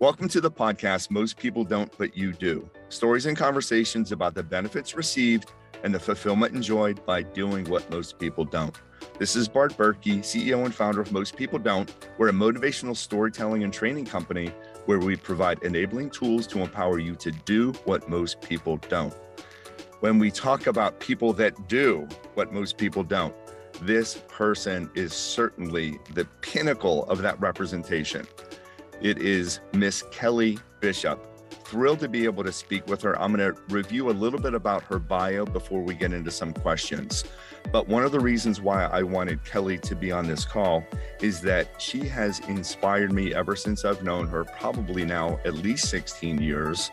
Welcome to the podcast Most People Don't, But You Do. Stories and conversations about the benefits received and the fulfillment enjoyed by doing what most people don't. This is Bart Berkey, CEO and founder of Most People Don't. We're a motivational storytelling and training company where we provide enabling tools to empower you to do what most people don't. When we talk about people that do what most people don't, this person is certainly the pinnacle of that representation. It is Miss Kelly Bishop. Thrilled to be able to speak with her. I'm going to review a little bit about her bio before we get into some questions. But one of the reasons why I wanted Kelly to be on this call is that she has inspired me ever since I've known her, probably now at least 16 years,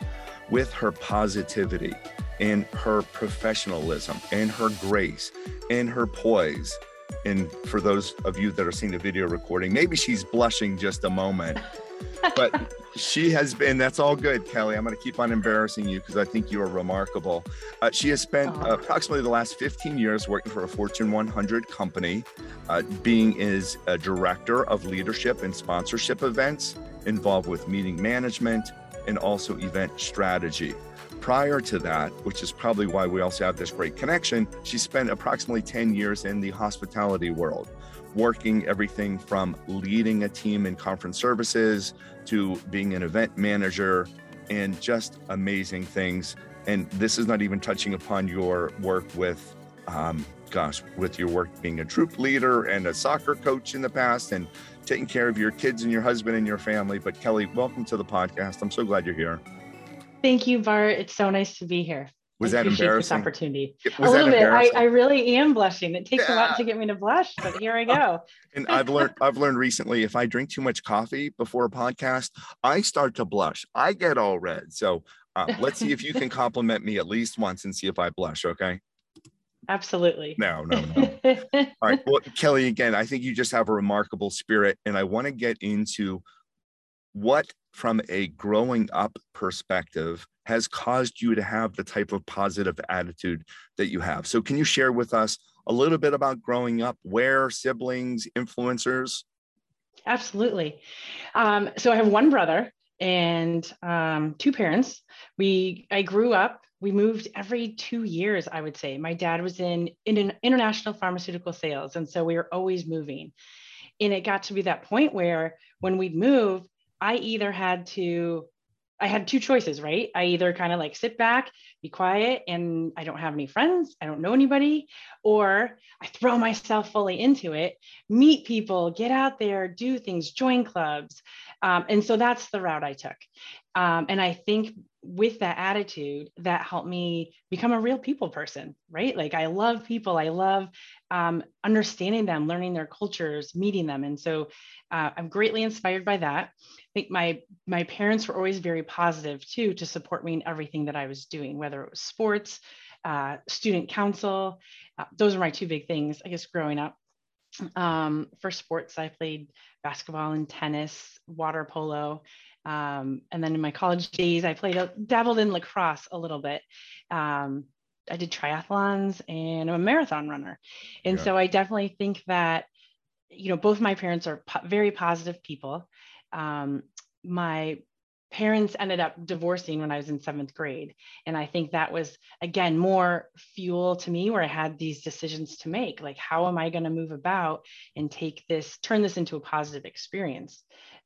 with her positivity and her professionalism and her grace and her poise. And for those of you that are seeing the video recording, maybe she's blushing just a moment. But she has been that's all good kelly. I'm going to keep on embarrassing you because i think you are remarkable. Uh, she has spent approximately the last 15 years working for a fortune 100 company uh, being is a director of leadership and sponsorship events involved with meeting management and also event strategy prior to that which is probably why we also have this great connection she spent approximately 10 years in the hospitality world working everything from leading a team in conference services to being an event manager and just amazing things. And this is not even touching upon your work with, um, gosh, with your work being a troop leader and a soccer coach in the past and taking care of your kids and your husband and your family. But Kelly, welcome to the podcast. I'm so glad you're here. Thank you, Bart. It's so nice to be here. Was that embarrassing? This opportunity. Was a little bit. I, I really am blushing. It takes yeah. a lot to get me to blush, but here I go. and I've learned I've learned recently if I drink too much coffee before a podcast, I start to blush. I get all red. So uh, let's see if you can compliment me at least once and see if I blush. Okay. Absolutely. No, no, no. all right. Well, Kelly, again, I think you just have a remarkable spirit, and I want to get into what from a growing up perspective has caused you to have the type of positive attitude that you have. So, can you share with us a little bit about growing up, where siblings, influencers? Absolutely. Um, so, I have one brother and um, two parents. We I grew up. We moved every two years, I would say. My dad was in, in an international pharmaceutical sales, and so we were always moving. And it got to be that point where when we'd move, I either had to I had two choices, right? I either kind of like sit back, be quiet, and I don't have any friends, I don't know anybody, or I throw myself fully into it, meet people, get out there, do things, join clubs. Um, and so that's the route I took. Um, and I think with that attitude, that helped me become a real people person, right? Like I love people, I love um, understanding them, learning their cultures, meeting them. And so uh, I'm greatly inspired by that. I think my my parents were always very positive too to support me in everything that I was doing, whether it was sports, uh, student council. Uh, those are my two big things, I guess, growing up. Um, for sports, I played basketball and tennis, water polo. Um, and then in my college days, I played, a, dabbled in lacrosse a little bit. Um, I did triathlons and I'm a marathon runner. And yeah. so I definitely think that, you know, both my parents are po- very positive people. Um, my parents ended up divorcing when I was in seventh grade. And I think that was, again, more fuel to me where I had these decisions to make. Like, how am I going to move about and take this, turn this into a positive experience?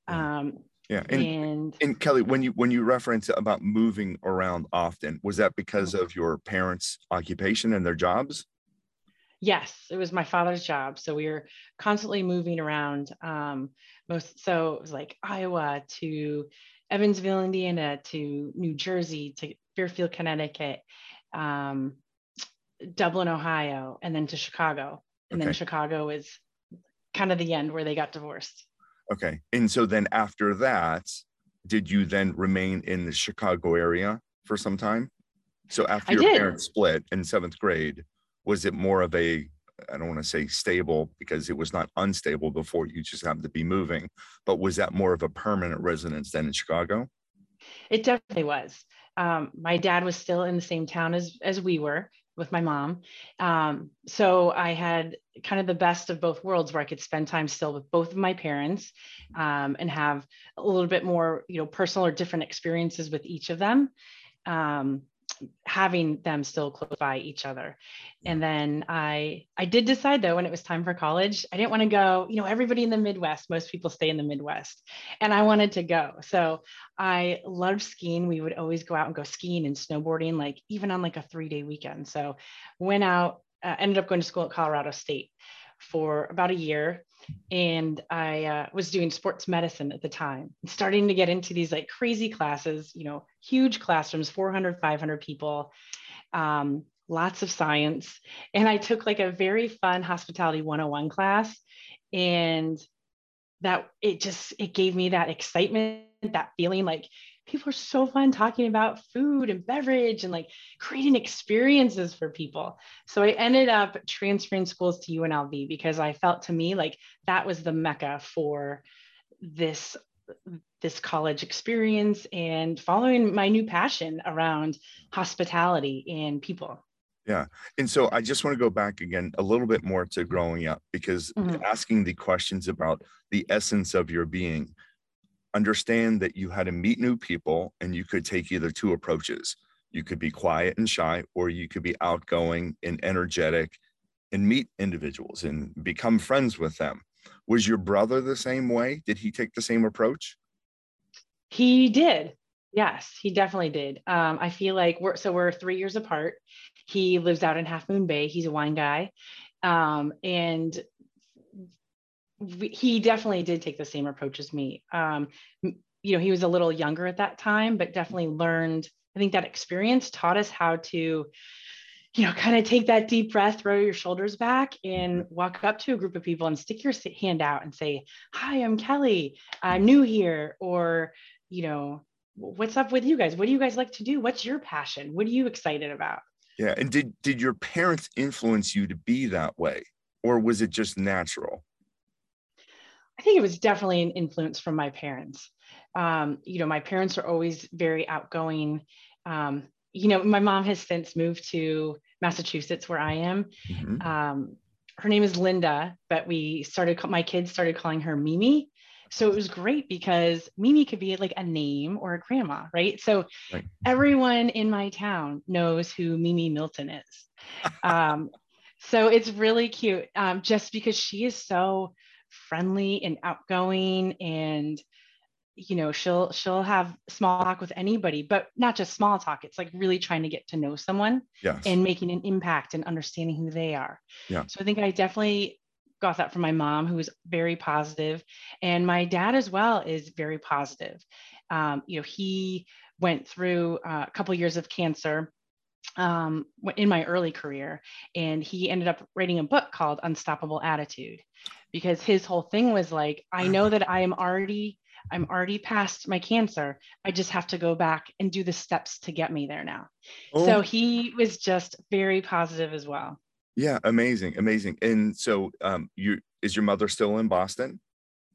Um, yeah. And, and, and Kelly, when you when you reference about moving around often, was that because of your parents' occupation and their jobs? Yes, it was my father's job. So we were constantly moving around. Um, most so it was like Iowa to Evansville, Indiana to New Jersey to Fairfield, Connecticut, um, Dublin, Ohio, and then to Chicago. And okay. then Chicago is kind of the end where they got divorced. Okay. And so then after that, did you then remain in the Chicago area for some time? So after your parents split in seventh grade, was it more of a I don't want to say stable because it was not unstable before you just happened to be moving, but was that more of a permanent residence than in Chicago? It definitely was. Um, my dad was still in the same town as as we were, with my mom. Um, so I had kind of the best of both worlds where I could spend time still with both of my parents um, and have a little bit more, you know, personal or different experiences with each of them. Um, having them still close by each other. And then i i did decide though when it was time for college i didn't want to go you know everybody in the midwest most people stay in the midwest and i wanted to go. So i loved skiing. We would always go out and go skiing and snowboarding like even on like a three day weekend. So went out uh, ended up going to school at colorado state for about a year and I uh, was doing sports medicine at the time, starting to get into these like crazy classes, you know, huge classrooms, 400, 500 people, um, lots of science. And I took like a very fun hospitality 101 class. And that it just, it gave me that excitement, that feeling like people are so fun talking about food and beverage and like creating experiences for people. So I ended up transferring schools to UNLV because I felt to me like that was the mecca for this this college experience and following my new passion around hospitality and people. Yeah. And so I just want to go back again a little bit more to growing up because mm-hmm. asking the questions about the essence of your being understand that you had to meet new people and you could take either two approaches. You could be quiet and shy, or you could be outgoing and energetic and meet individuals and become friends with them. Was your brother the same way? Did he take the same approach? He did. Yes, he definitely did. Um, I feel like we're so we're three years apart. He lives out in Half Moon Bay. He's a wine guy. Um, and he definitely did take the same approach as me. Um, you know, he was a little younger at that time, but definitely learned. I think that experience taught us how to, you know, kind of take that deep breath, throw your shoulders back, and walk up to a group of people and stick your hand out and say, "Hi, I'm Kelly. I'm new here," or, you know, "What's up with you guys? What do you guys like to do? What's your passion? What are you excited about?" Yeah, and did did your parents influence you to be that way, or was it just natural? I think it was definitely an influence from my parents. Um, you know, my parents are always very outgoing. Um, you know, my mom has since moved to Massachusetts, where I am. Mm-hmm. Um, her name is Linda, but we started, my kids started calling her Mimi. So it was great because Mimi could be like a name or a grandma, right? So right. everyone in my town knows who Mimi Milton is. um, so it's really cute um, just because she is so friendly and outgoing and you know she'll she'll have small talk with anybody but not just small talk. It's like really trying to get to know someone yes. and making an impact and understanding who they are. Yeah. So i think i definitely got that from my mom who was very positive and my dad as well is very positive. Um, you know he went through uh, a couple years of cancer um, in my early career and he ended up writing a book called unstoppable attitude because his whole thing was like, I know that I am already I'm already past my cancer. I just have to go back and do the steps to get me there now. Oh. So he was just very positive as well. Yeah, amazing, amazing. And so um you is your mother still in Boston?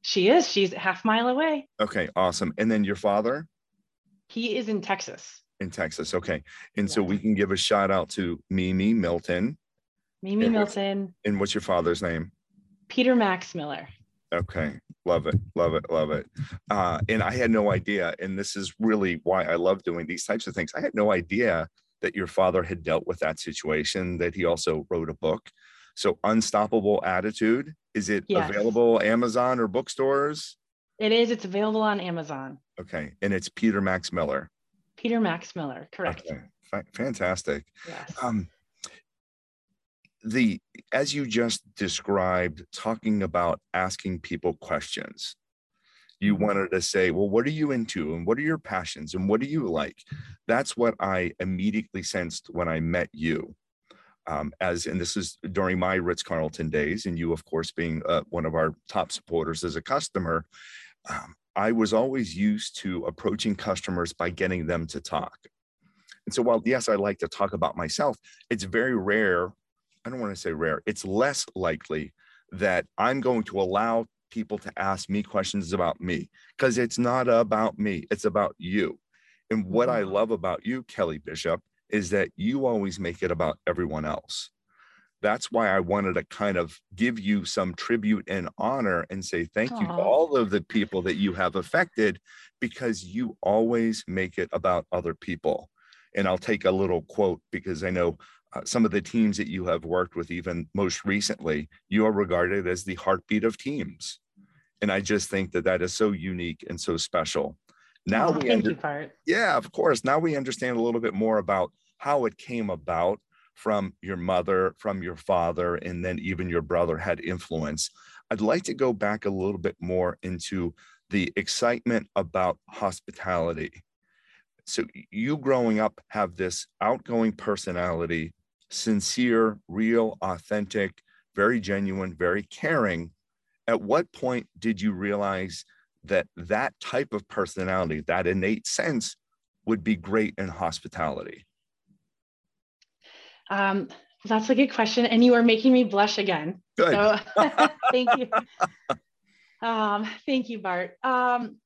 She is. She's half mile away. Okay, awesome. And then your father? He is in Texas. In Texas. Okay. And yeah. so we can give a shout out to Mimi Milton. Mimi and Milton. What's, and what's your father's name? Peter Max Miller. Okay. Love it. Love it. Love it. Uh, and I had no idea. And this is really why I love doing these types of things. I had no idea that your father had dealt with that situation, that he also wrote a book. So, Unstoppable Attitude, is it yes. available Amazon or bookstores? It is. It's available on Amazon. Okay. And it's Peter Max Miller. Peter Max Miller, correct. Okay. F- fantastic. Yes. Um, the as you just described talking about asking people questions you mm-hmm. wanted to say well what are you into? And what are your passions? And what do you like? That's what i immediately sensed when i met you. Um, as and this is during my ritz carlton days and you of course being uh, one of our top supporters as a customer um, i was always used to approaching customers by getting them to talk. And so while yes i like to talk about myself it's very rare I don't want to say rare, it's less likely that I'm going to allow people to ask me questions about me because it's not about me, it's about you. And what I mm-hmm. love about you, Kelly Bishop, is that you always make it about everyone else. That's why I wanted to kind of give you some tribute and honor and say thank you to all of the people that you have affected because you always make it about other people. And I'll take a little quote because I know uh, some of the teams that you have worked with, even most recently, you are regarded as the heartbeat of teams. And I just think that that is so unique and so special. Now oh, we thank under- you, Bart. Yeah, of course. Now we understand a little bit more about how it came about from your mother, from your father, and then even your brother had influence. I'd like to go back a little bit more into the excitement about hospitality. So, you growing up have this outgoing personality, sincere, real, authentic, very genuine, very caring. At what point did you realize that that type of personality, that innate sense, would be great in hospitality? Um, that's a good question. And you are making me blush again. Good. So thank you. Um, thank you, Bart. Um,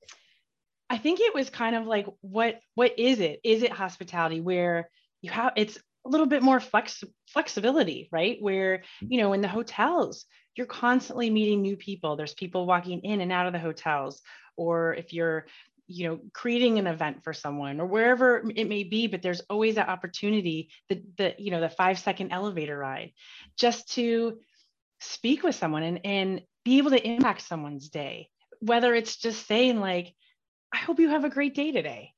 I think it was kind of like, what, what is it? Is it hospitality where you have, it's a little bit more flex flexibility, right? Where, you know, in the hotels, you're constantly meeting new people. There's people walking in and out of the hotels. Or if you're you know creating an event for someone or wherever it may be but there's always that opportunity the the you know the five second elevator ride just to speak with someone and and be able to impact someone's day whether it's just saying like i hope you have a great day today mm-hmm.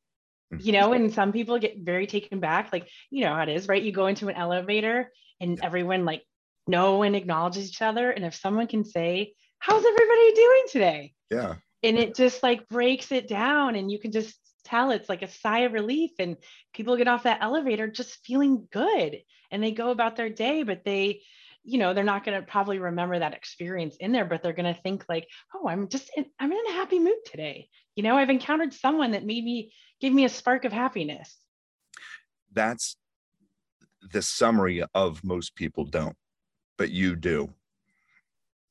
You know and some people get very taken back like you know how it is right? You go into an elevator and everyone like know and acknowledges each other and if someone can say how's everybody doing today? Yeah. And it just like breaks it down and you can just tell it's like a sigh of relief and people get off that elevator just feeling good and they go about their day but they you know they're not going to probably remember that experience in there but they're going to think like oh i'm just in, i'm in a happy mood today you know i've encountered someone that made me give me a spark of happiness that's the summary of most people don't but you do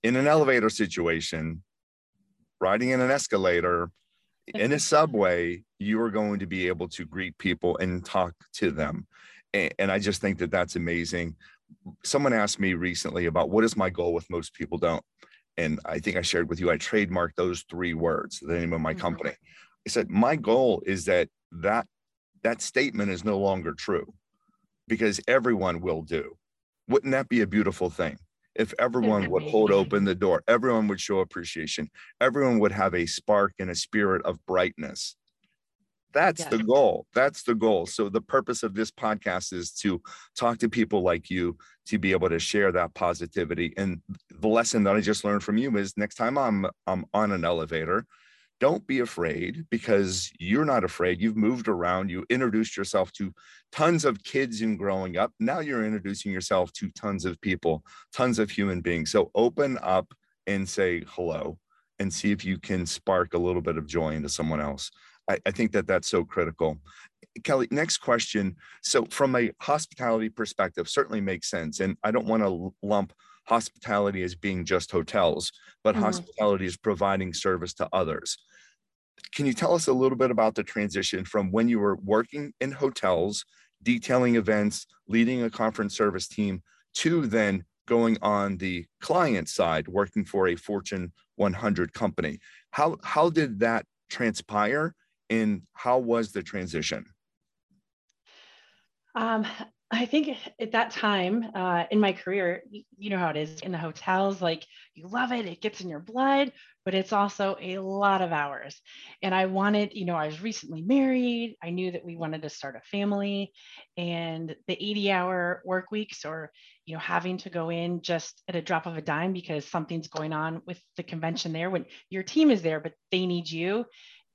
in an elevator situation riding in an escalator in a subway, you are going to be able to greet people and talk to them. And, and, I just think that that's amazing. Someone asked me recently about what is my goal with most people don't. And I think I shared with you, I trademarked those three words, the name of my mm-hmm. company. I said, my goal is that that that statement is no longer true because everyone will do. Wouldn't that be a beautiful thing? if everyone would hold open the door, everyone would show appreciation, everyone would have a spark and a spirit of brightness. That's yeah. the goal. That's the goal. So the purpose of this podcast is to talk to people like you to be able to share that positivity. And the lesson that I just learned from you is next time I'm I'm on an elevator, don't be afraid because you're not afraid. You've moved around, you introduced yourself to tons of kids in growing up. Now you're introducing yourself to tons of people, tons of human beings. So open up and say hello and see if you can spark a little bit of joy into someone else. I, I think that that's so critical. Kelly, next question. So, from a hospitality perspective, certainly makes sense. And I don't want to lump hospitality as being just hotels, but mm-hmm. hospitality is providing service to others. Can you tell us a little bit about the transition from when you were working in hotels, detailing events, leading a conference service team, to then going on the client side, working for a Fortune 100 company? How, how did that transpire and how was the transition? Um, I think at that time uh, in my career, you know how it is in the hotels, like you love it, it gets in your blood, but it's also a lot of hours. And I wanted, you know, I was recently married. I knew that we wanted to start a family and the 80 hour work weeks or, you know, having to go in just at a drop of a dime because something's going on with the convention there when your team is there, but they need you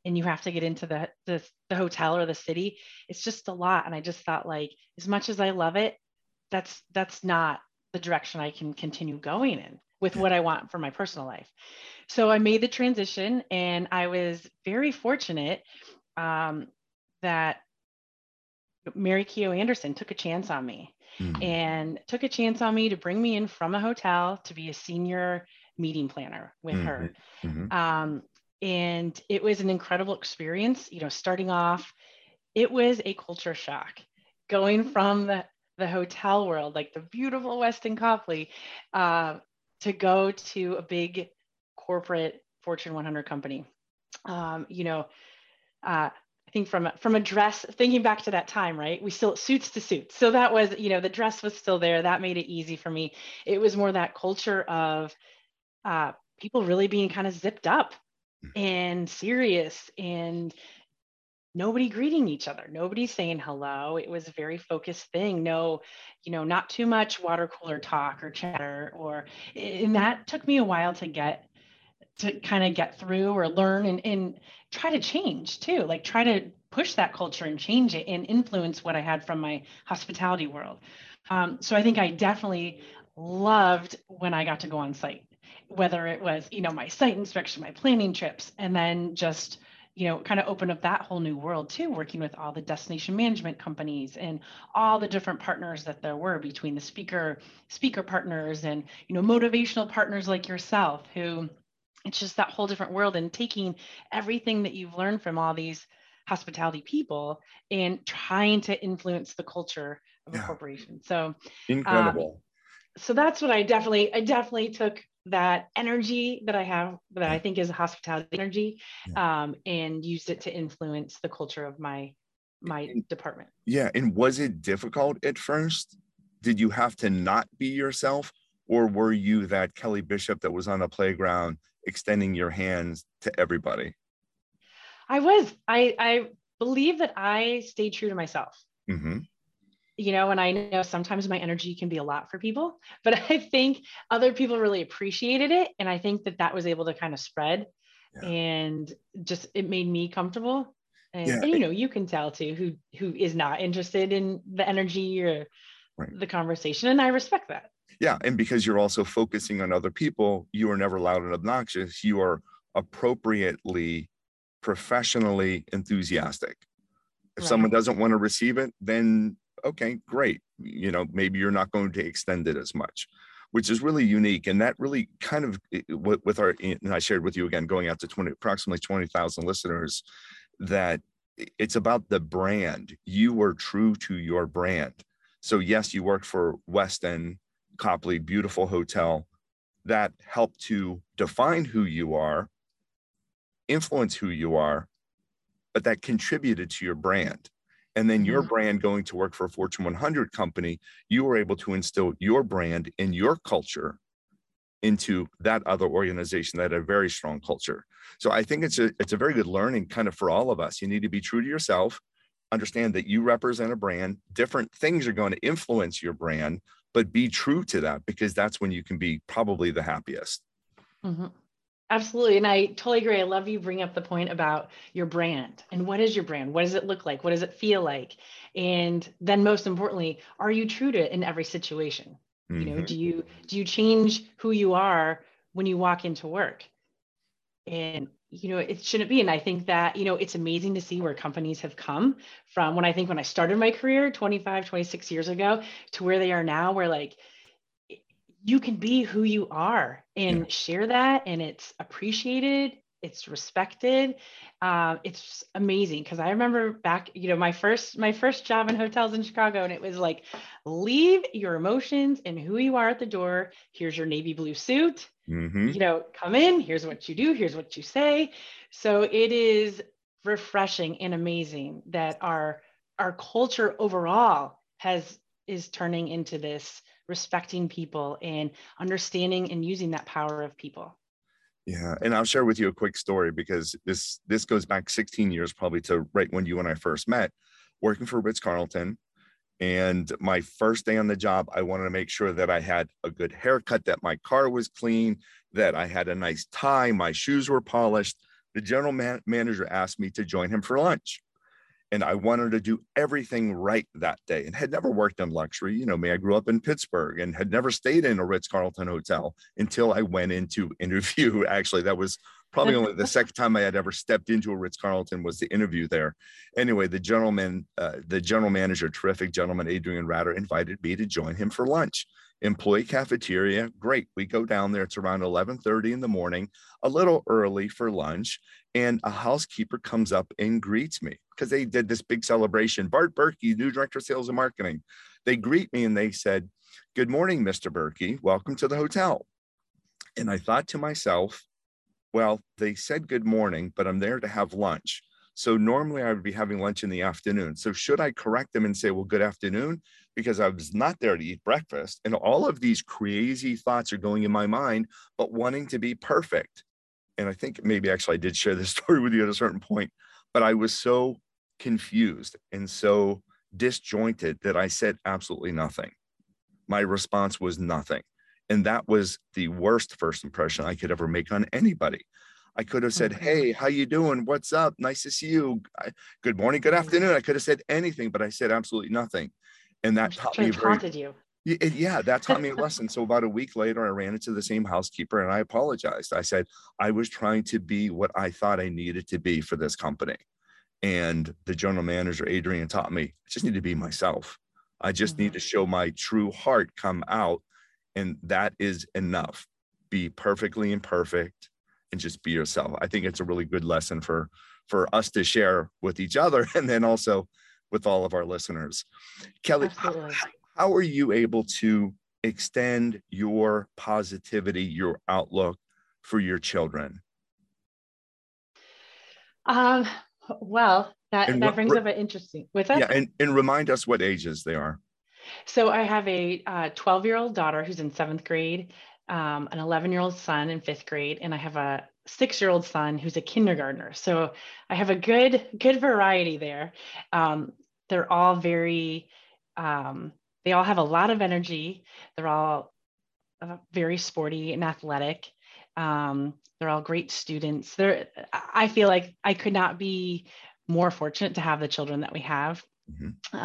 and you have to get into the, the, the hotel or the city it's just a lot and i just thought like as much as i love it that's that's not the direction i can continue going in with what i want for my personal life so i made the transition and i was very fortunate um, that mary keogh anderson took a chance on me mm-hmm. and took a chance on me to bring me in from a hotel to be a senior meeting planner with mm-hmm. her mm-hmm. Um, and it was an incredible experience you know starting off it was a culture shock going from the, the hotel world, like the beautiful Westin Copley, uh, to go to a big corporate Fortune 100 company. Um, you know, uh, I think from from a dress, thinking back to that time, right? We still suits to suits. So that was, you know, the dress was still there. That made it easy for me. It was more that culture of uh, people really being kind of zipped up. And serious and nobody greeting each other nobody saying hello. It was a very focused thing. No you know not too much water cooler talk or chatter or and that took me a while to get to kind of get through or learn and, and try to change too like try to push that culture and change it and influence what i had from my hospitality world. Um, so i think i definitely loved when i got to go on site whether it was you know my site inspection my planning trips and then just you know kind of open up that whole new world too working with all the destination management companies and all the different partners that there were between the speaker speaker partners and you know motivational partners like yourself who it's just that whole different world and taking everything that you've learned from all these hospitality people and trying to influence the culture of yeah. a corporation so um, incredible um, so that's what i definitely i definitely took that energy that I have that I think is a hospitality energy yeah. um, and used it to influence the culture of my my and, department. Yeah. And was it difficult at first? Did you have to not be yourself? Or were you that Kelly Bishop that was on the playground extending your hands to everybody? I was. I I believe that I stayed true to myself. Mm-hmm you know, and I know sometimes my energy can be a lot for people, but I think other people really appreciated it. And I think that that was able to kind of spread yeah. and just, it made me comfortable. And, yeah. and, you know, you can tell too, who, who is not interested in the energy or right. the conversation. And I respect that. Yeah. And because you're also focusing on other people, you are never loud and obnoxious. You are appropriately professionally enthusiastic. If right. someone doesn't want to receive it, then okay, great. You know, maybe you're not going to extend it as much, which is really unique. And that really kind of with our, and I shared with you again, going out to 20, approximately 20,000 listeners, that it's about the brand. You were true to your brand. So yes, you worked for Westin Copley, beautiful hotel that helped to define who you are, influence who you are, but that contributed to your brand and then your mm-hmm. brand going to work for a Fortune 100 company, you were able to instill your brand and your culture into that other organization that had a very strong culture. So I think it's a it's a very good learning kind of for all of us. You need to be true to yourself, understand that you represent a brand. Different things are going to influence your brand, but be true to that because that's when you can be probably the happiest. Mm-hmm. Absolutely. And I totally agree. I love you bring up the point about your brand and what is your brand? What does it look like? What does it feel like? And then most importantly, are you true to it in every situation? Mm-hmm. You know, mm-hmm. do you do you change who you are when you walk into work? And you know, it shouldn't be. And I think that, you know, it's amazing to see where companies have come from when I think when I started my career 25, 26 years ago to where they are now, where like you can be who you are and yeah. share that and it's appreciated it's respected uh, it's amazing. Because i remember back you know my first my first job in hotels in chicago and it was like leave your emotions and who you are at the door. Here's your navy blue suit. Mm-hmm. you know come in. Here's what you do. Here's what you say. So it is refreshing and amazing that our our culture overall has is turning into this respecting people and understanding and using that power of people. Yeah and i'll share with you a quick story because this this goes back 16 years probably to right when you and i first met working for ritz-carlton and my first day on the job i wanted to make sure that i had a good haircut that my car was clean that i had a nice tie my shoes were polished. The general man- manager asked me to join him for lunch and I wanted to do everything right that day and had never worked in luxury. You know, me, I grew up in Pittsburgh and had never stayed in a Ritz Carlton hotel until I went into interview. Actually, that was probably only the second time I had ever stepped into a Ritz Carlton was the interview there. Anyway, the gentleman, uh, the general manager, terrific gentleman, Adrian Ratter, invited me to join him for lunch. Employee cafeteria, great. We go down there. It's around 11:30 in the morning, a little early for lunch, and a housekeeper comes up and greets me because they did this big celebration. Bart Berkey, new director of sales and marketing. They greet me and they said, Good morning, Mr. Berkey. Welcome to the hotel. And I thought to myself, well, they said good morning, but I'm there to have lunch. So normally I would be having lunch in the afternoon. So should I correct them and say, well, good afternoon? Because I was not there to eat breakfast. And all of these crazy thoughts are going in my mind, but wanting to be perfect. And I think maybe actually I did share this story with you at a certain point, but I was so confused and so disjointed that I said absolutely nothing. My response was nothing. And that was the worst first impression I could ever make on anybody. I could have said, "Hey, how you doing? What's up? Nice to see you. Good morning, good afternoon." I could have said anything, but I said absolutely nothing, and that taught me very. You. Yeah, that taught me a lesson. So about a week later, I ran into the same housekeeper and I apologized. I said I was trying to be what I thought I needed to be for this company, and the general manager Adrian taught me I just need to be myself. I just mm-hmm. need to show my true heart come out, and that is enough. Be perfectly imperfect and just be yourself. I think it's a really good lesson for for us to share with each other and then also with all of our listeners. Kelly, how, how are you able to extend your positivity, your outlook for your children? Um, well, that, and that brings up an interesting with us. Yeah, and, and remind us what ages they are. So I have a 12 uh, year old daughter who's in seventh grade, um, an 11 year old son in fifth grade, and I have a six year old son who's a kindergartner. So I have a good, good variety there. Um, they're all very, um, they all have a lot of energy. They're all uh, very sporty and athletic. Um, they're all great students. They're, I feel like I could not be more fortunate to have the children that we have. Mm-hmm.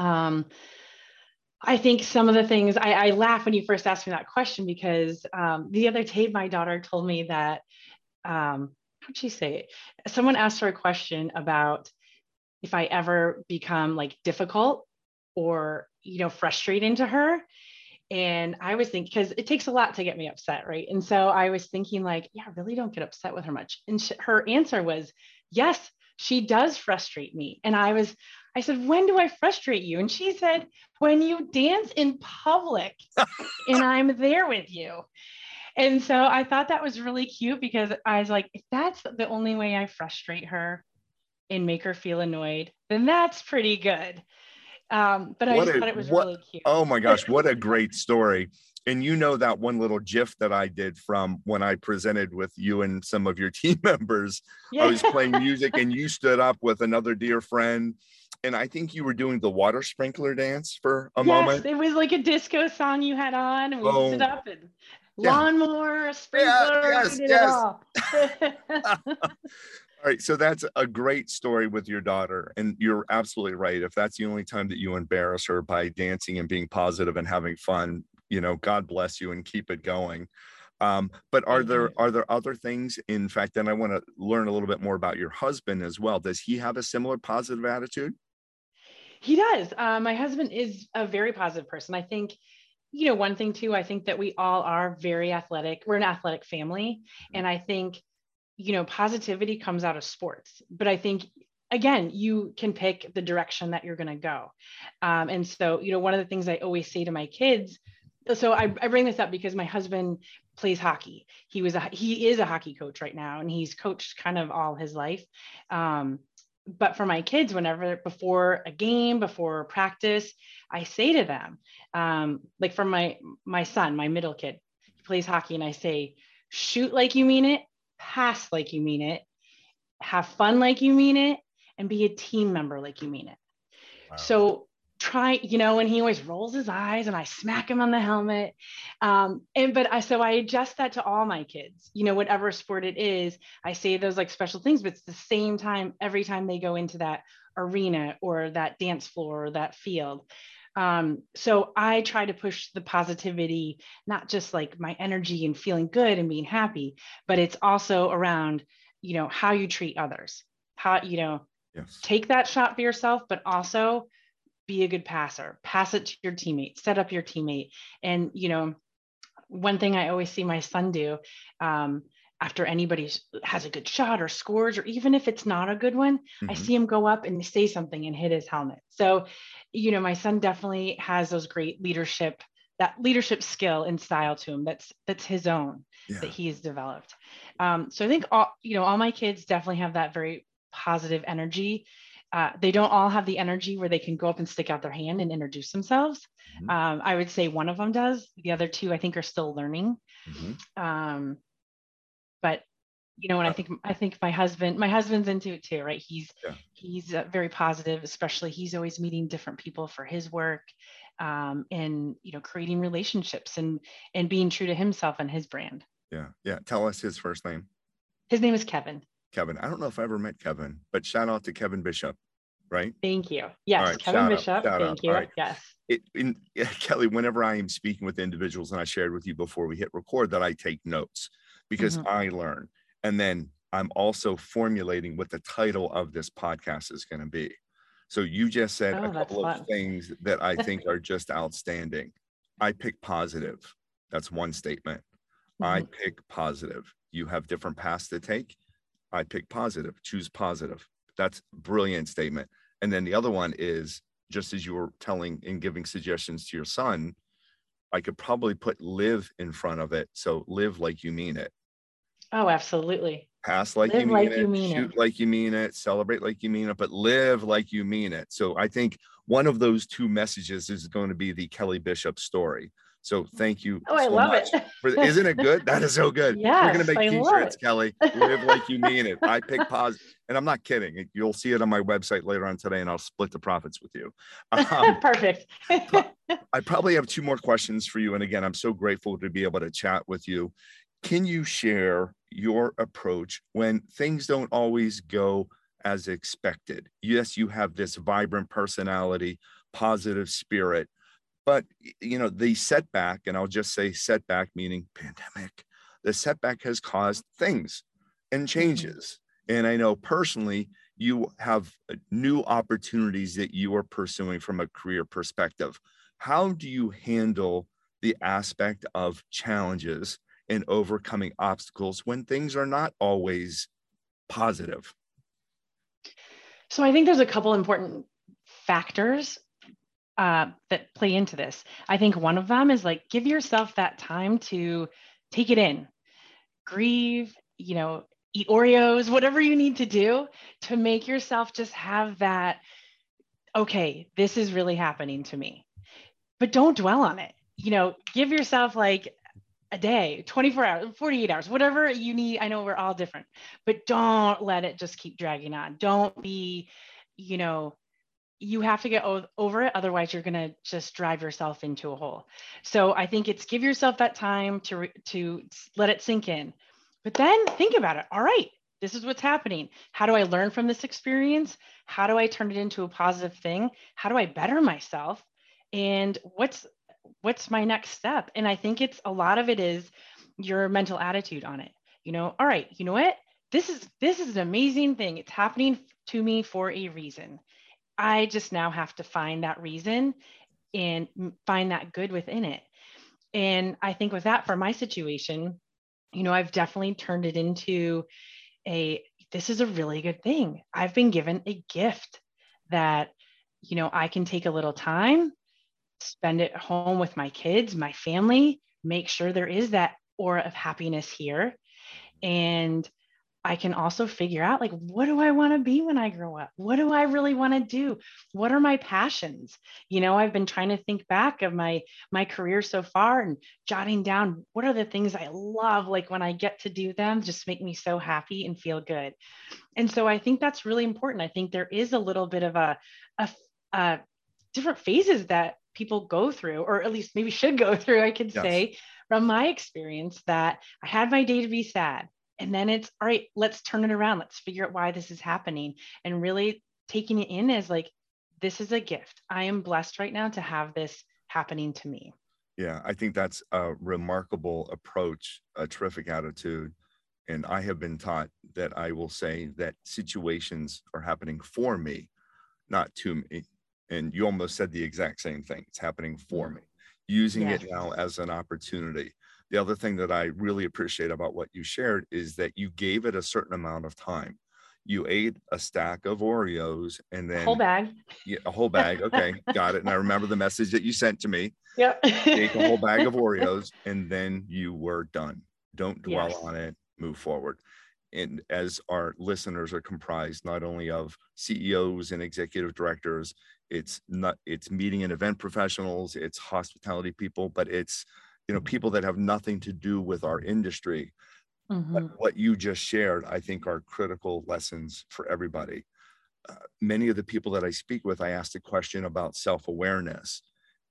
I think some of the things I, I, laugh when you first asked me that question because um, the other day my daughter told me that um, how'd she say it? Someone asked her a question about if I ever become like difficult or you know frustrating to her. And i was thinking because it takes a lot to get me upset right? And so i was thinking like yeah I really don't get upset with her much. And her answer was yes she does frustrate me. And i was i said when do i frustrate you and she said when you dance in public and i'm there with you and so i thought that was really cute because i was like if that's the only way i frustrate her and make her feel annoyed then that's pretty good um, but I just a, thought it was what, really cute. Oh my gosh, what a great story. And you know that one little GIF that I did from when I presented with you and some of your team members. Yeah. I was playing music and you stood up with another dear friend. And I think you were doing the water sprinkler dance for a yes, moment. It was like a disco song you had on, and we oh. stood up and yeah. lawnmower, sprinkler, yeah, yes, yes. All right, so that's a great story with your daughter, and you're absolutely right. If that's the only time that you embarrass her by dancing and being positive and having fun, you know, God bless you and keep it going. Um, but are there are there other things? In fact, then I want to learn a little bit more about your husband as well. Does he have a similar positive attitude? He does. Uh, my husband is a very positive person. I think you know one thing too i think that we all are very athletic we're an athletic family mm-hmm. and i think you know, positivity comes out of sports, but I think again, you can pick the direction that you're going to go. Um, and so, you know, one of the things I always say to my kids, so I, I, bring this up because my husband plays hockey. He was a, he is a hockey coach right now, and he's coached kind of all his life. Um, but for my kids, whenever before a game, before practice, I say to them, um, like for my my son, my middle kid, he plays hockey, and I say, shoot like you mean it, pass like you mean it, have fun like you mean it, and be a team member like you mean it. Wow. So try, you know, and he always rolls his eyes and I smack him on the helmet. Um, and but I so I adjust that to all my kids, you know, whatever sport it is, I say those like special things, but it's the same time every time they go into that arena or that dance floor or that field. Um, so I try to push the positivity, not just like my energy and feeling good and being happy, but it's also around, you know, how you treat others, how, you know, yes. take that shot for yourself, but also be a good passer, pass it to your teammate, set up your teammate. And, you know, one thing I always see my son do, um, after anybody has a good shot or scores, or even if it's not a good one, mm-hmm. I see him go up and say something and hit his helmet. So, you know, my son definitely has those great leadership, that leadership skill and style to him. That's that's his own yeah. that he's developed. Um, so I think all, you know, all my kids definitely have that very positive energy. Uh, they don't all have the energy where they can go up and stick out their hand and introduce themselves. Mm-hmm. Um, I would say one of them does. The other two, I think, are still learning. Mm-hmm. Um, but you know, and I think I think my husband, my husband's into it too, right? He's yeah. he's uh, very positive, especially he's always meeting different people for his work, um, and you know, creating relationships and and being true to himself and his brand. Yeah, yeah. Tell us his first name. His name is Kevin. Kevin. I don't know if I ever met Kevin, but shout out to Kevin Bishop, right? Thank you. Yes, right, Kevin Bishop. Thank out. you. Right. Yes. It, in, Kelly, whenever I am speaking with individuals, and I shared with you before we hit record that I take notes because mm-hmm. I learn. And then I'm also formulating what the title of this podcast is going to be. So you just said oh, a couple of fun. things that I think are just outstanding. I pick positive. That's one statement. Mm-hmm. I pick positive. You have different paths to take. I pick positive. Choose positive. That's brilliant statement. And then the other one is just as you were telling and giving suggestions to your son, I could probably put live in front of it. So live like you mean it. Oh, absolutely. Pass like, you mean, like it, you mean shoot it. like you mean it, celebrate like you mean it, but live like you mean it. So I think one of those two messages is going to be the Kelly Bishop story. So thank you. Oh, so I love it. For, isn't it good? That is so good. Yeah, we're gonna make I t-shirts, Kelly. Live like you mean it. I pick pause, and I'm not kidding. You'll see it on my website later on today, and I'll split the profits with you. Um, Perfect. I probably have two more questions for you, and again, I'm so grateful to be able to chat with you. Can you share your approach when things don't always go as expected? Yes, you have this vibrant personality, positive spirit, but you know the setback, and I'll just say setback meaning pandemic. The setback has caused things and mm-hmm. changes, and I know personally you have uh, new opportunities that you are pursuing from a career perspective. How do you handle the aspect of challenges and overcoming obstacles when things are not always positive? So I think there's a couple important factors uh, that play into this. I think one of them is like give yourself that time to take it in, grieve, you know, eat Oreos, whatever you need to do to make yourself just have that, okay, this is really happening to me. But don't dwell on it. You know, give yourself like a day, 24 hours, 48 hours, whatever you need. I know we're all different, but don't let it just keep dragging on. Don't be, you know, you have to get over it. Otherwise, you're going to just drive yourself into a hole. So I think it's give yourself that time to, to let it sink in. But then think about it. All right, this is what's happening. How do I learn from this experience? How do I turn it into a positive thing? How do I better myself? And what's what's my next step? And I think it's a lot of it is your mental attitude on it. You know, all right, you know what? This is this is an amazing thing. It's happening to me for a reason. I just now have to find that reason and find that good within it. And I think with that for my situation, you know, I've definitely turned it into a this is a really good thing. I've been given a gift that you know, I can take a little time spend it home with my kids, my family, make sure there is that aura of happiness here. And I can also figure out like, what do I want to be when I grow up? What do I really want to do? What are my passions? You know, I've been trying to think back of my my career so far and jotting down what are the things I love. Like when I get to do them, just make me so happy and feel good. And so I think that's really important. I think there is a little bit of a, a, a different phases that people go through, or at least maybe should go through, I could yes. say, from my experience, that I had my day to be sad. And then it's all right, let's turn it around. Let's figure out why this is happening and really taking it in as like, this is a gift. I am blessed right now to have this happening to me. Yeah, I think that's a remarkable approach, a terrific attitude. And I have been taught that I will say that situations are happening for me, not to me and you almost said the exact same thing it's happening for mm-hmm. me using it now as an opportunity the other thing that I really appreciate about what you shared is that you gave it a certain amount of time. You ate a stack of Oreos and then whole bag. Yeah, a whole bag. Okay, got it. And I remember the message that you sent to me. Yep. Take a whole bag of Oreos and then you were done. Don't dwell Yes. on it. Move forward. And as our listeners are comprised not only of CEOs and executive directors, it's not it's meeting and event professionals, it's hospitality people, but it's you know people that have nothing to do with our industry. Mhm. But what you just shared, I think, are critical lessons for everybody. Uh, many of the people that I speak with, I asked a question about self awareness.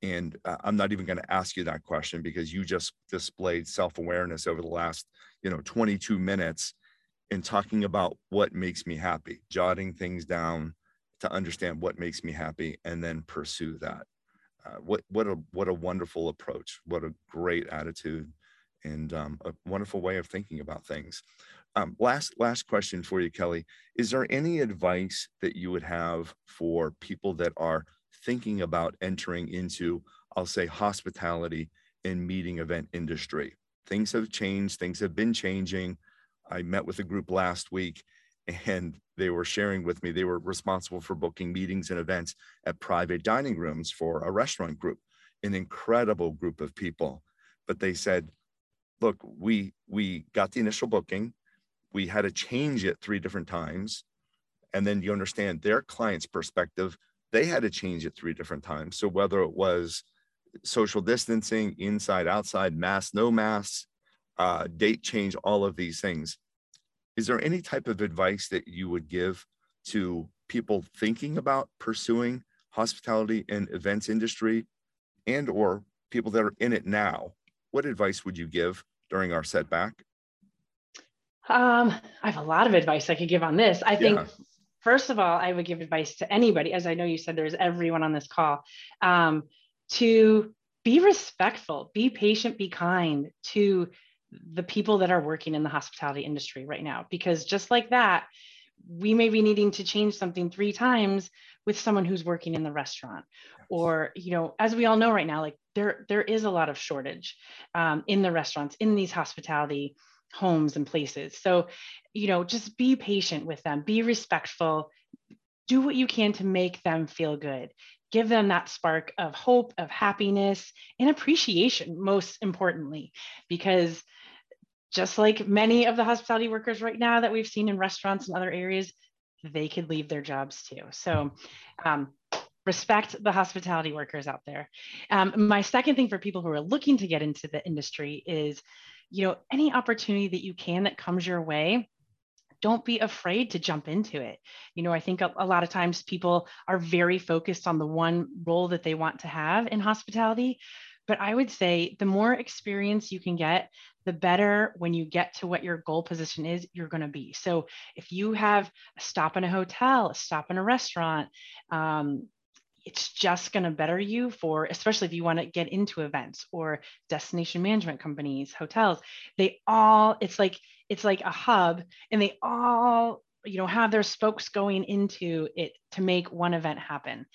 And uh, I'm not even going to ask you that question because you just displayed self awareness over the last, you know, 22 minutes in talking about what makes me happy, jotting things down to understand what makes me happy and then pursue that. Uh, what what a what a wonderful approach! What a great attitude, and um, a wonderful way of thinking about things. Um, last last question for you, Kelly. Is there any advice that you would have for people that are thinking about entering into, I'll say, hospitality and meeting event industry? Things have changed. Things have been changing. I met with a group last week, and they were sharing with me they were responsible for booking meetings and events at private dining rooms for a restaurant group, an incredible group of people. But they said, look, we we got the initial booking, we had to change it three different times. And then you understand their client's perspective, they had to change it three different times. So whether it was social distancing, inside, outside, mask, no masks, uh, date change, all of these things. Is there any type of advice that you would give to people thinking about pursuing hospitality and events industry and or people that are in it now? What advice would you give during our setback? Um, I have a lot of advice I could give on this. I think, Yeah. first of all, I would give advice to anybody, as I know you said there's everyone on this call, um, to be respectful, be patient, be kind to the people that are working in the hospitality industry right now. Because just like that, we may be needing to change something three times with someone who's working in the restaurant. Or you know as we all know right now like there there is a lot of shortage um, in the restaurants in these hospitality homes and places. So you know just be patient with them. Be respectful. Do what you can to make them feel good. Give them that spark of hope of happiness and appreciation most importantly because just like many of the hospitality workers right now that we've seen in restaurants and other areas they could leave their jobs too. So um, respect the hospitality workers out there. Um, my second thing for people who are looking to get into the industry is you know any opportunity that you can that comes your way don't be afraid to jump into it. You know i think a, a lot of times people are very focused on the one role that they want to have in hospitality but i would say the more experience you can get the better when you get to what your goal position is you're going to be. So if you have a stop in a hotel a stop in a restaurant um, it's just going to better you for especially if you want to get into events or destination management companies hotels they all it's like it's like a hub and they all you know have their spokes going into it to make one event happen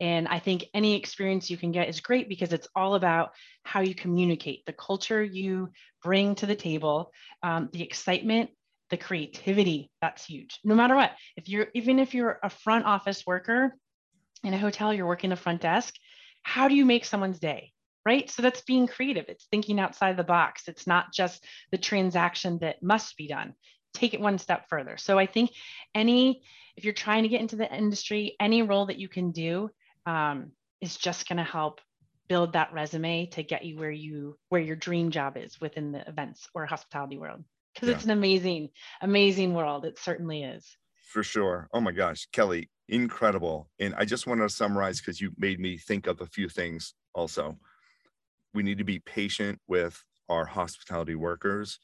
and i think any experience you can get is great because it's all about how you communicate the culture you bring to the table um, the excitement the creativity that's huge no matter what if you're even if you're a front office worker in a hotel, you're working the front desk. How do you make someone's day? Right. So that's being creative. It's thinking outside the box. It's not just the transaction that must be done. Take it one step further. So I think any, if you're trying to get into the industry, any role that you can do um, is just going to help build that resume to get you where you where your dream job is within the events or hospitality world because Yeah. it's an amazing amazing world it certainly is For sure. Oh my gosh, Kelly, incredible. And I just want to summarize because you made me think of a few things also. We need to be patient with our hospitality workers,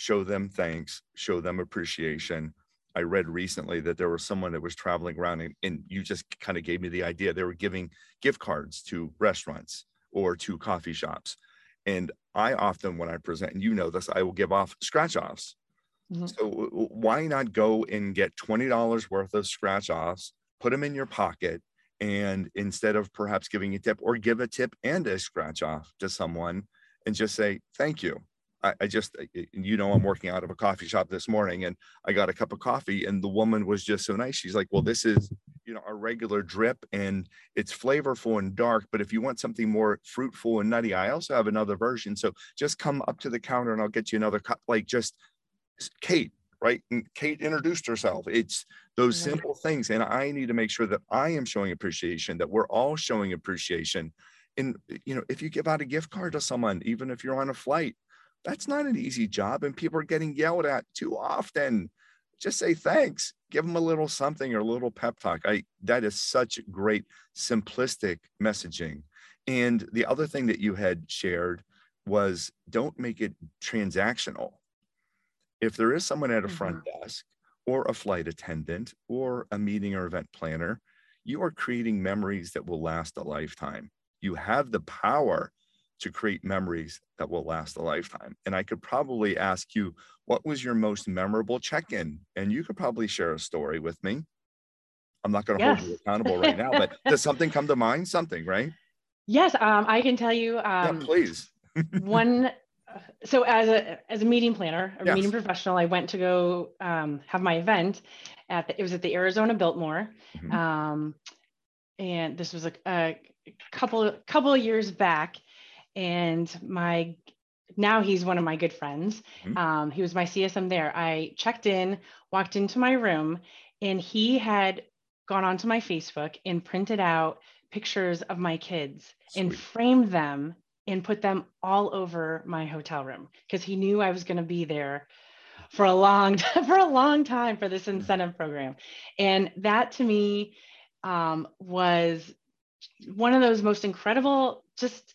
show them thanks, show them appreciation. I read recently that there was someone that was traveling around and, and you just kind of gave me the idea. They were giving gift cards to restaurants or to coffee shops. And I often, when I present, and you know this, I will give off scratch offs. Mhm. So why not go and get $20 worth of scratch offs, put them in your pocket, and instead of perhaps giving a tip or give a tip and a scratch off to someone and just say, thank you. I, I just, you know, I'm working out of a coffee shop this morning and I got a cup of coffee and the woman was just so nice. She's like, well, this is, you know, a regular drip and it's flavorful and dark. But if you want something more fruitful and nutty, I also have another version. So just come up to the counter and I'll get you another cup. Like just Kate, right? And Kate introduced herself. It's those simple things. And I need to make sure that I am showing appreciation, that we're all showing appreciation. And, you know, if you give out a gift card to someone, even if you're on a flight, that's not an easy job. And people are getting yelled at too often. Just say thanks, give them a little something or a little pep talk. I, that is such great simplistic messaging. And the other thing that you had shared was don't make it transactional. If there is someone at a front mm-hmm. desk or a flight attendant or a meeting or event planner, you are creating memories that will last a lifetime. You have the power to create memories that will last a lifetime. And I could probably ask you, what was your most memorable check in? And you could probably share a story with me. I'm not going to yes. hold you accountable right now, but does something come to mind? Something, right? Yes, um, I can tell you. Um, yeah, please. one. So as a as a meeting planner, a yes. meeting professional, I went to go um, have my event at the, it was at the Arizona Biltmore, mm-hmm. Um, and this was a, a couple couple of years back and my now he's one of my good friends. Mm-hmm. Um, he was my CSM there. I checked in, walked into my room, and he had gone onto my Facebook and printed out pictures of my kids Sweet. and framed them and put them all over my hotel room because he knew I was going to be there for a long for a long time for this incentive program. And that to me um, was one of those most incredible just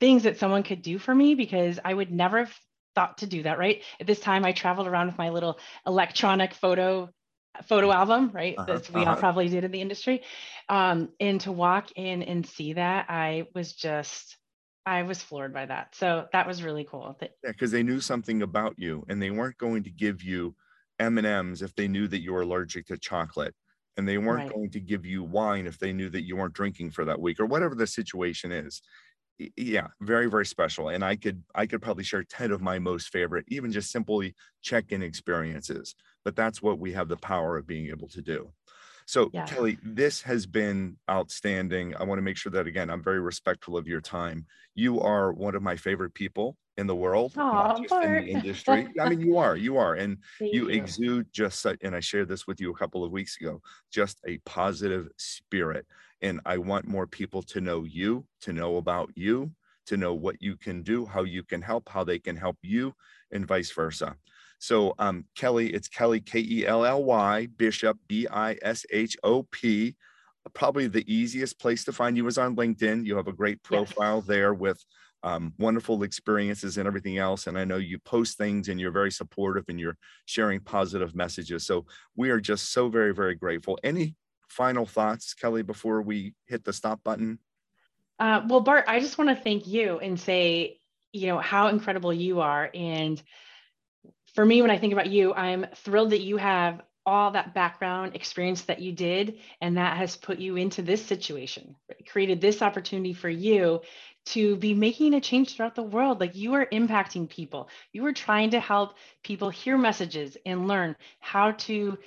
things that someone could do for me because I would never have thought to do that, right? At this time, I traveled around with my little electronic photo photo album, right? Uh-huh, That we uh-huh. all probably did in the industry. Um, and to walk in and see that, I was just, I was floored by that. So that was really cool. yeah, because they knew something about you, and they weren't going to give you M and M's if they knew that you were allergic to chocolate, and they weren't right. going to give you wine if they knew that you weren't drinking for that week, or whatever the situation is yeah very very special and i could i could probably share 10 of my most favorite even just simply check-in experiences but that's what we have the power of being able to do. So yeah. kelly this has been outstanding. I want to make sure that again i'm very respectful of your time. You are one of my favorite people in the world Aww, not just in the industry i mean you are you are and you, you exude just such and i shared this with you a couple of weeks ago just a positive spirit and I want more people to know you, to know about you, to know what you can do, how you can help, how they can help you, and vice versa. So, um, Kelly, it's Kelly, K E L L Y, Bishop, B I S H O P. Probably the easiest place to find you is on LinkedIn. You have a great profile yes. there with um, wonderful experiences and everything else. And I know you post things and you're very supportive and you're sharing positive messages. So we are just so very, very grateful. Any final thoughts, Kelly, before we hit the stop button? Uh, well, Bart, I just want to thank you and say, you know, how incredible you are. And for me, when I think about you, I'm thrilled that you have all that background experience that you did, and that has put you into this situation, created this opportunity for you to be making a change throughout the world. Like you are impacting people, you are trying to help people hear messages and learn how to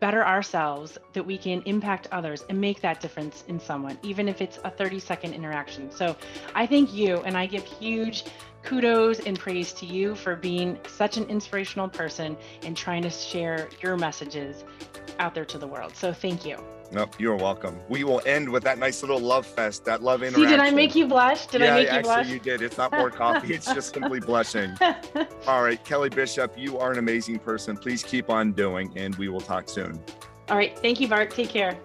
better ourselves that we can impact others and make that difference in someone, even if it's a 30 second interaction. So I thank you and I give huge kudos and praise to you for being such an inspirational person and trying to share your messages out there to the world. So thank you. No, you're welcome. We will end with that nice little love fest, that love interaction. See, did I make you blush? Did yeah, I make you actually blush? you did. It's not more coffee. It's just simply blushing. All right, Kelly Bishop, you are an amazing person. Please keep on doing, and we will talk soon. All right. Thank you, Bart. Take care.